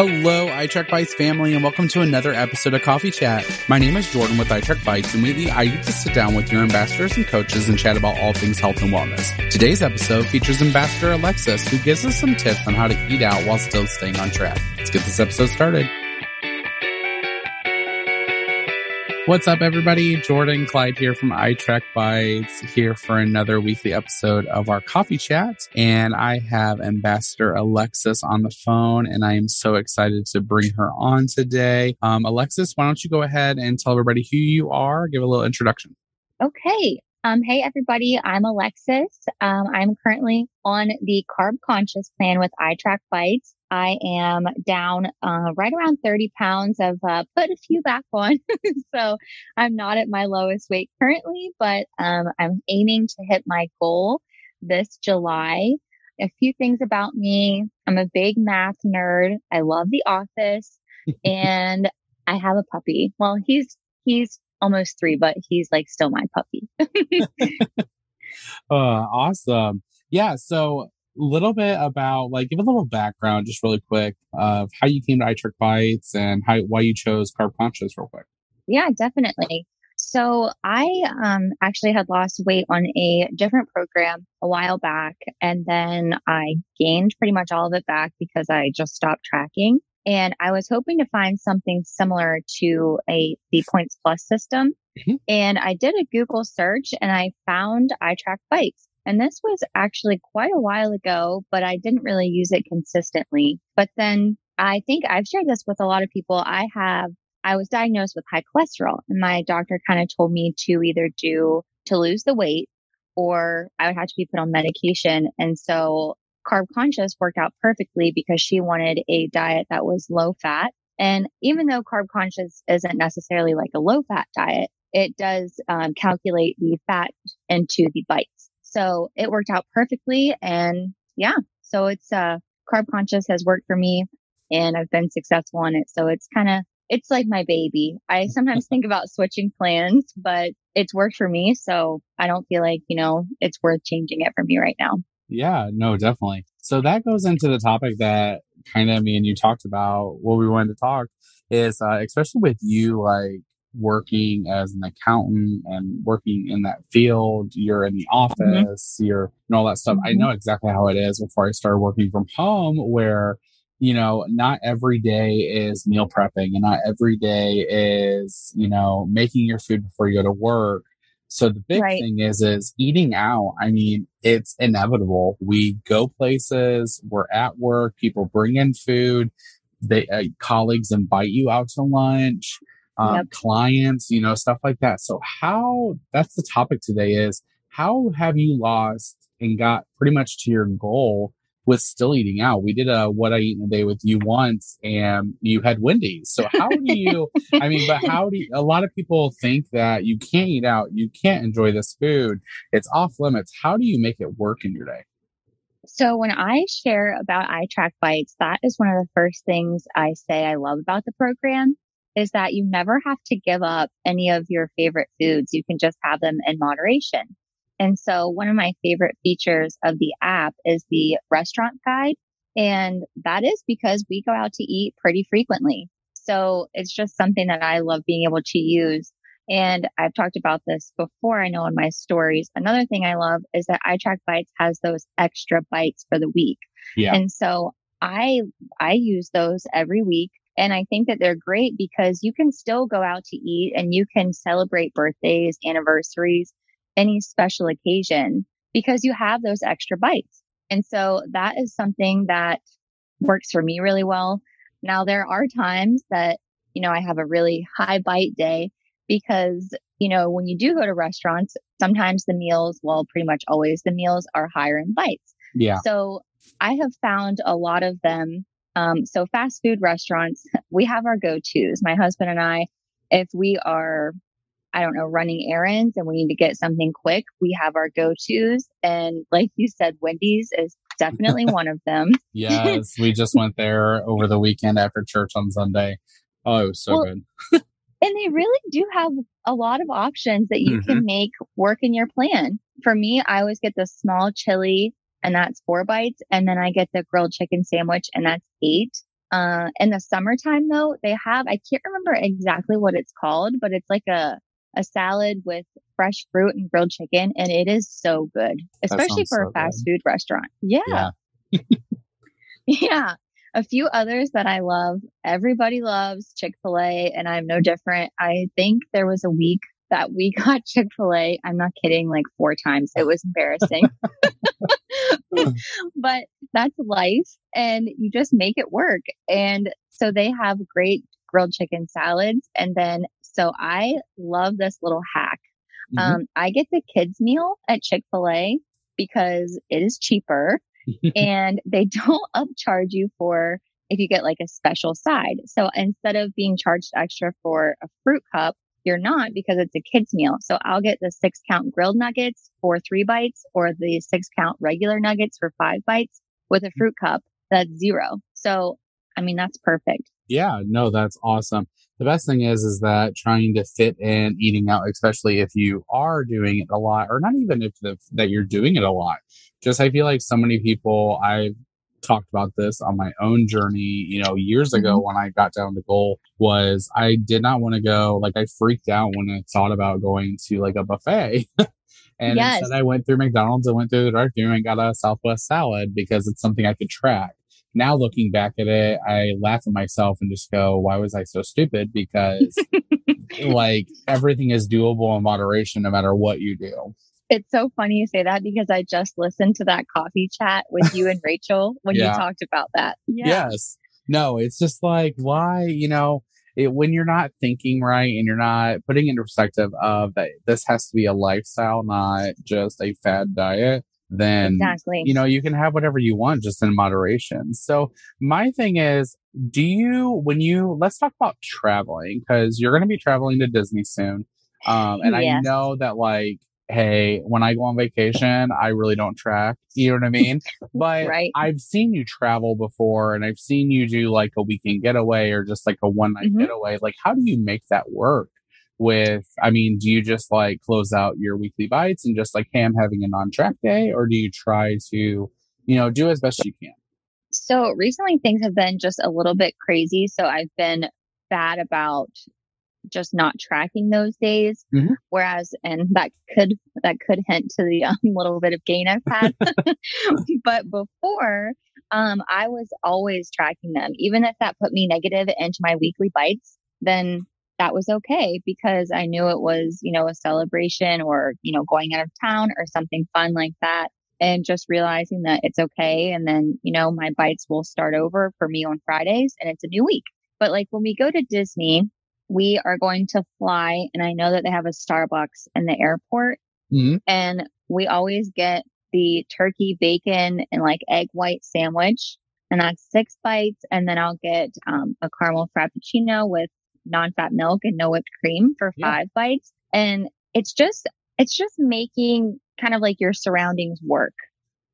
Hello, iTrack Bites family, and welcome to another episode of Coffee Chat. My name is Jordan with iTrack Bites, and weekly I get to sit down with your ambassadors and coaches and chat about all things health and wellness. Today's episode features Ambassador Alexis, who gives us some tips on how to eat out while still staying on track. Let's get this episode started. What's up, everybody? Jordan Clyde here from iTrack Bites here for another weekly episode of our coffee chat. And I have Ambassador Alexis on the phone, and I am so excited to bring her on today. Um, Alexis, why don't you go ahead and tell everybody who you are? Give a little introduction. Okay. Um, hey, everybody. I'm Alexis. Um, I'm currently on the carb conscious plan with iTrack Bites. I am down uh, right around 30 pounds. I've uh, put a few back on. so I'm not at my lowest weight currently, but um, I'm aiming to hit my goal this July. A few things about me. I'm a big math nerd. I love the office and I have a puppy. Well, he's, he's almost three, but he's like still my puppy. uh, awesome. Yeah. So little bit about like give a little background just really quick of how you came to iTrack Bites and how why you chose carb conscious real quick. Yeah, definitely. So I um, actually had lost weight on a different program a while back, and then I gained pretty much all of it back because I just stopped tracking. And I was hoping to find something similar to a the Points Plus system. Mm-hmm. And I did a Google search and I found iTrack Bites. And this was actually quite a while ago, but I didn't really use it consistently. But then I think I've shared this with a lot of people. I have, I was diagnosed with high cholesterol and my doctor kind of told me to either do to lose the weight or I would have to be put on medication. And so carb conscious worked out perfectly because she wanted a diet that was low fat. And even though carb conscious isn't necessarily like a low fat diet, it does um, calculate the fat into the bites. So it worked out perfectly. And yeah, so it's, uh, carb conscious has worked for me and I've been successful in it. So it's kind of, it's like my baby. I sometimes think about switching plans, but it's worked for me. So I don't feel like, you know, it's worth changing it for me right now. Yeah, no, definitely. So that goes into the topic that kind of me and you talked about what we wanted to talk is, uh, especially with you, like working as an accountant and working in that field. You're in the mm-hmm. office, mm-hmm. you're and all that stuff. Mm-hmm. I know exactly how it is before I started working from home where, you know, not every day is meal prepping and not every day is, you know, making your food before you go to work. So the big right. thing is, is eating out. I mean, it's inevitable. We go places, we're at work, people bring in food, they, uh, colleagues invite you out to lunch um, yep. clients, you know, stuff like that. So how that's the topic today is how have you lost and got pretty much to your goal with still eating out? We did a what I eat in a day with you once and you had Wendy's. So how do you, I mean, but how do you, a lot of people think that you can't eat out, you can't enjoy this food, it's off limits. How do you make it work in your day? So when I share about iTrack Bites, that is one of the first things I say I love about the program is that you never have to give up any of your favorite foods. You can just have them in moderation. And so one of my favorite features of the app is the restaurant guide. And that is because we go out to eat pretty frequently. So it's just something that I love being able to use. And I've talked about this before. I know in my stories. Another thing I love is that iTrack Bites has those extra bites for the week. Yeah. And so I, I use those every week and I think that they're great because you can still go out to eat and you can celebrate birthdays, anniversaries, any special occasion because you have those extra bites. And so that is something that works for me really well. Now there are times that, you know, I have a really high bite day because, you know, when you do go to restaurants, sometimes the meals, well, pretty much always the meals are higher in bites. Yeah. So I have found a lot of them. Um, so fast food restaurants, we have our go-tos. My husband and I, if we are, I don't know, running errands and we need to get something quick, we have our go-tos. And like you said, Wendy's is definitely one of them. yes, we just went there over the weekend after church on Sunday. Oh, it was so well, good. and they really do have a lot of options that you mm-hmm. can make work in your plan. For me, I always get the small chili and that's four bites. And then I get the grilled chicken sandwich and that's eight. Uh, in the summertime though, they have, I can't remember exactly what it's called, but it's like a, a salad with fresh fruit and grilled chicken. And it is so good, especially for so a fast good. food restaurant. Yeah. Yeah. yeah. A few others that I love. Everybody loves Chick fil A and I'm no different. I think there was a week that we got Chick fil A. I'm not kidding, like four times. It was embarrassing. but that's life and you just make it work. And so they have great grilled chicken salads. And then, so I love this little hack. Mm-hmm. Um, I get the kids meal at Chick fil A because it is cheaper and they don't upcharge you for if you get like a special side. So instead of being charged extra for a fruit cup, you're not because it's a kids meal. So I'll get the six count grilled nuggets for three bites or the six count regular nuggets for five bites with a mm-hmm. fruit cup. That's zero. So, I mean, that's perfect. Yeah, no, that's awesome. The best thing is, is that trying to fit in eating out, especially if you are doing it a lot, or not even if the, that you're doing it a lot. Just, I feel like so many people, I've talked about this on my own journey, you know, years ago mm-hmm. when I got down the goal was I did not want to go, like I freaked out when I thought about going to like a buffet. and yes. instead I went through McDonald's and went through the drive through and got a Southwest salad because it's something I could track. Now looking back at it, I laugh at myself and just go, why was I so stupid? Because like everything is doable in moderation no matter what you do. It's so funny you say that because I just listened to that coffee chat with you and Rachel when yeah. you talked about that. Yeah. Yes. No, it's just like, why, you know, it, when you're not thinking right and you're not putting into perspective of that this has to be a lifestyle, not just a fad diet, then exactly. you know you can have whatever you want just in moderation. So my thing is, do you when you let's talk about traveling because you're going to be traveling to Disney soon, um, and yes. I know that like hey, when I go on vacation, I really don't track. You know what I mean? But right. I've seen you travel before and I've seen you do like a weekend getaway or just like a one night mm-hmm. getaway. Like, how do you make that work? With, I mean, do you just like close out your weekly bites and just like, hey, I'm having a non track day? Or do you try to, you know, do as best you can? So recently things have been just a little bit crazy. So I've been bad about just not tracking those days. Mm-hmm. Whereas, and that could, that could hint to the um, little bit of gain I've had. but before, um, I was always tracking them. Even if that put me negative into my weekly bites, then that was okay because I knew it was, you know, a celebration or, you know, going out of town or something fun like that. And just realizing that it's okay. And then, you know, my bites will start over for me on Fridays and it's a new week. But like when we go to Disney, we are going to fly and I know that they have a Starbucks in the airport mm-hmm. and we always get the turkey bacon and like egg white sandwich and that's six bites. And then I'll get um, a caramel frappuccino with non-fat milk and no whipped cream for yeah. five bites. And it's just, it's just making kind of like your surroundings work.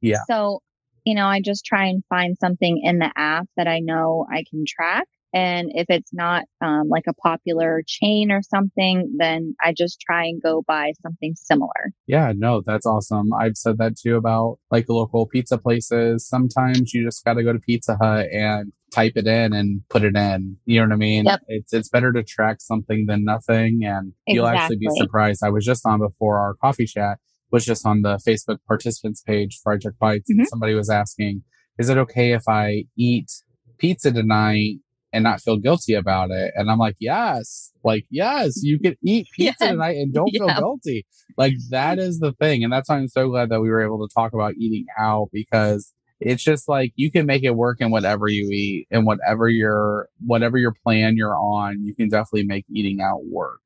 Yeah. So, you know, I just try and find something in the app that I know I can track and if it's not um, like a popular chain or something, then I just try and go buy something similar. Yeah, no, that's awesome. I've said that too about like local pizza places. Sometimes you just got to go to Pizza Hut and type it in and put it in. You know what I mean? Yep. It's it's better to track something than nothing, and exactly. you'll actually be surprised. I was just on before our coffee chat was just on the Facebook participants page for iTrack Bites, mm-hmm. and somebody was asking, "Is it okay if I eat pizza tonight and not feel guilty about it. And I'm like, yes, like, yes, you can eat pizza yeah. tonight and don't feel guilty. Like that is the thing. And that's why I'm so glad that we were able to talk about eating out because it's just like you can make it work in whatever you eat and whatever your, whatever your plan you're on, you can definitely make eating out work.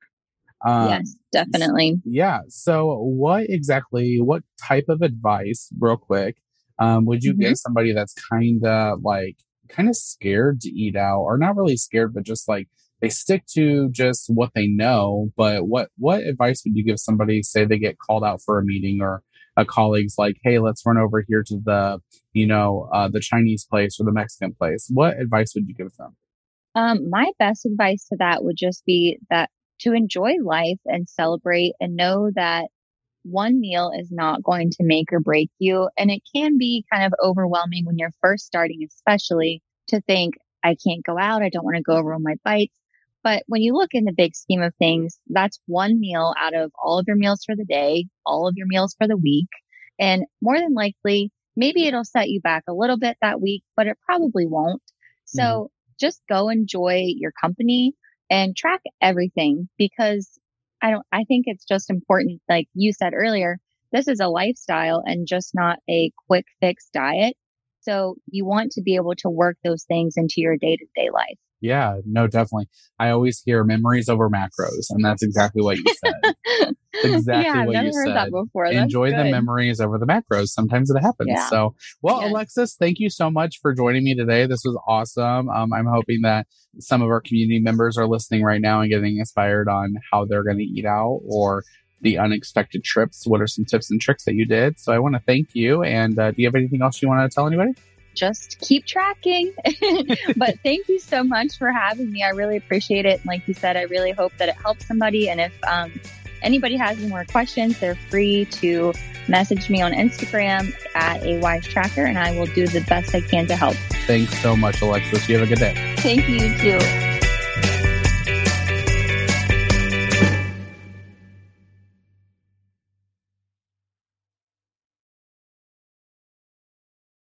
Um, yes, definitely. Yeah. So what exactly, what type of advice real quick, Um, would you mm-hmm. give somebody that's kind of like kind of scared to eat out, or not really scared, but just like they stick to just what they know? But what what advice would you give somebody? Say they get called out for a meeting, or a colleague's like, "Hey, let's run over here to the you know uh, the Chinese place or the Mexican place." What advice would you give them? Um, my best advice to that would just be that to enjoy life and celebrate and know that one meal is not going to make or break you. And it can be kind of overwhelming when you're first starting, especially to think, I can't go out. I don't want to go over all my bites. But when you look in the big scheme of things, that's one meal out of all of your meals for the day, all of your meals for the week. And more than likely, maybe it'll set you back a little bit that week, but it probably won't. So mm. just go enjoy your company and track everything because I don't, I think it's just important. Like you said earlier, this is a lifestyle and just not a quick fix diet. So you want to be able to work those things into your day to day life. Yeah, no, definitely. I always hear memories over macros, and that's exactly what you said. exactly yeah, what you said. Enjoy the memories over the macros. Sometimes it happens. Yeah. So, well, yes. Alexis, thank you so much for joining me today. This was awesome. Um, I'm hoping that some of our community members are listening right now and getting inspired on how they're going to eat out or the unexpected trips. What are some tips and tricks that you did? So I want to thank you. And uh, do you have anything else you want to tell anybody? Just keep tracking. but thank you so much for having me. I really appreciate it. And like you said, I really hope that it helps somebody. And if um, anybody has any more questions, they're free to message me on Instagram at a wise tracker, and I will do the best I can to help. Thanks so much, Alexis. You have a good day. Thank you too.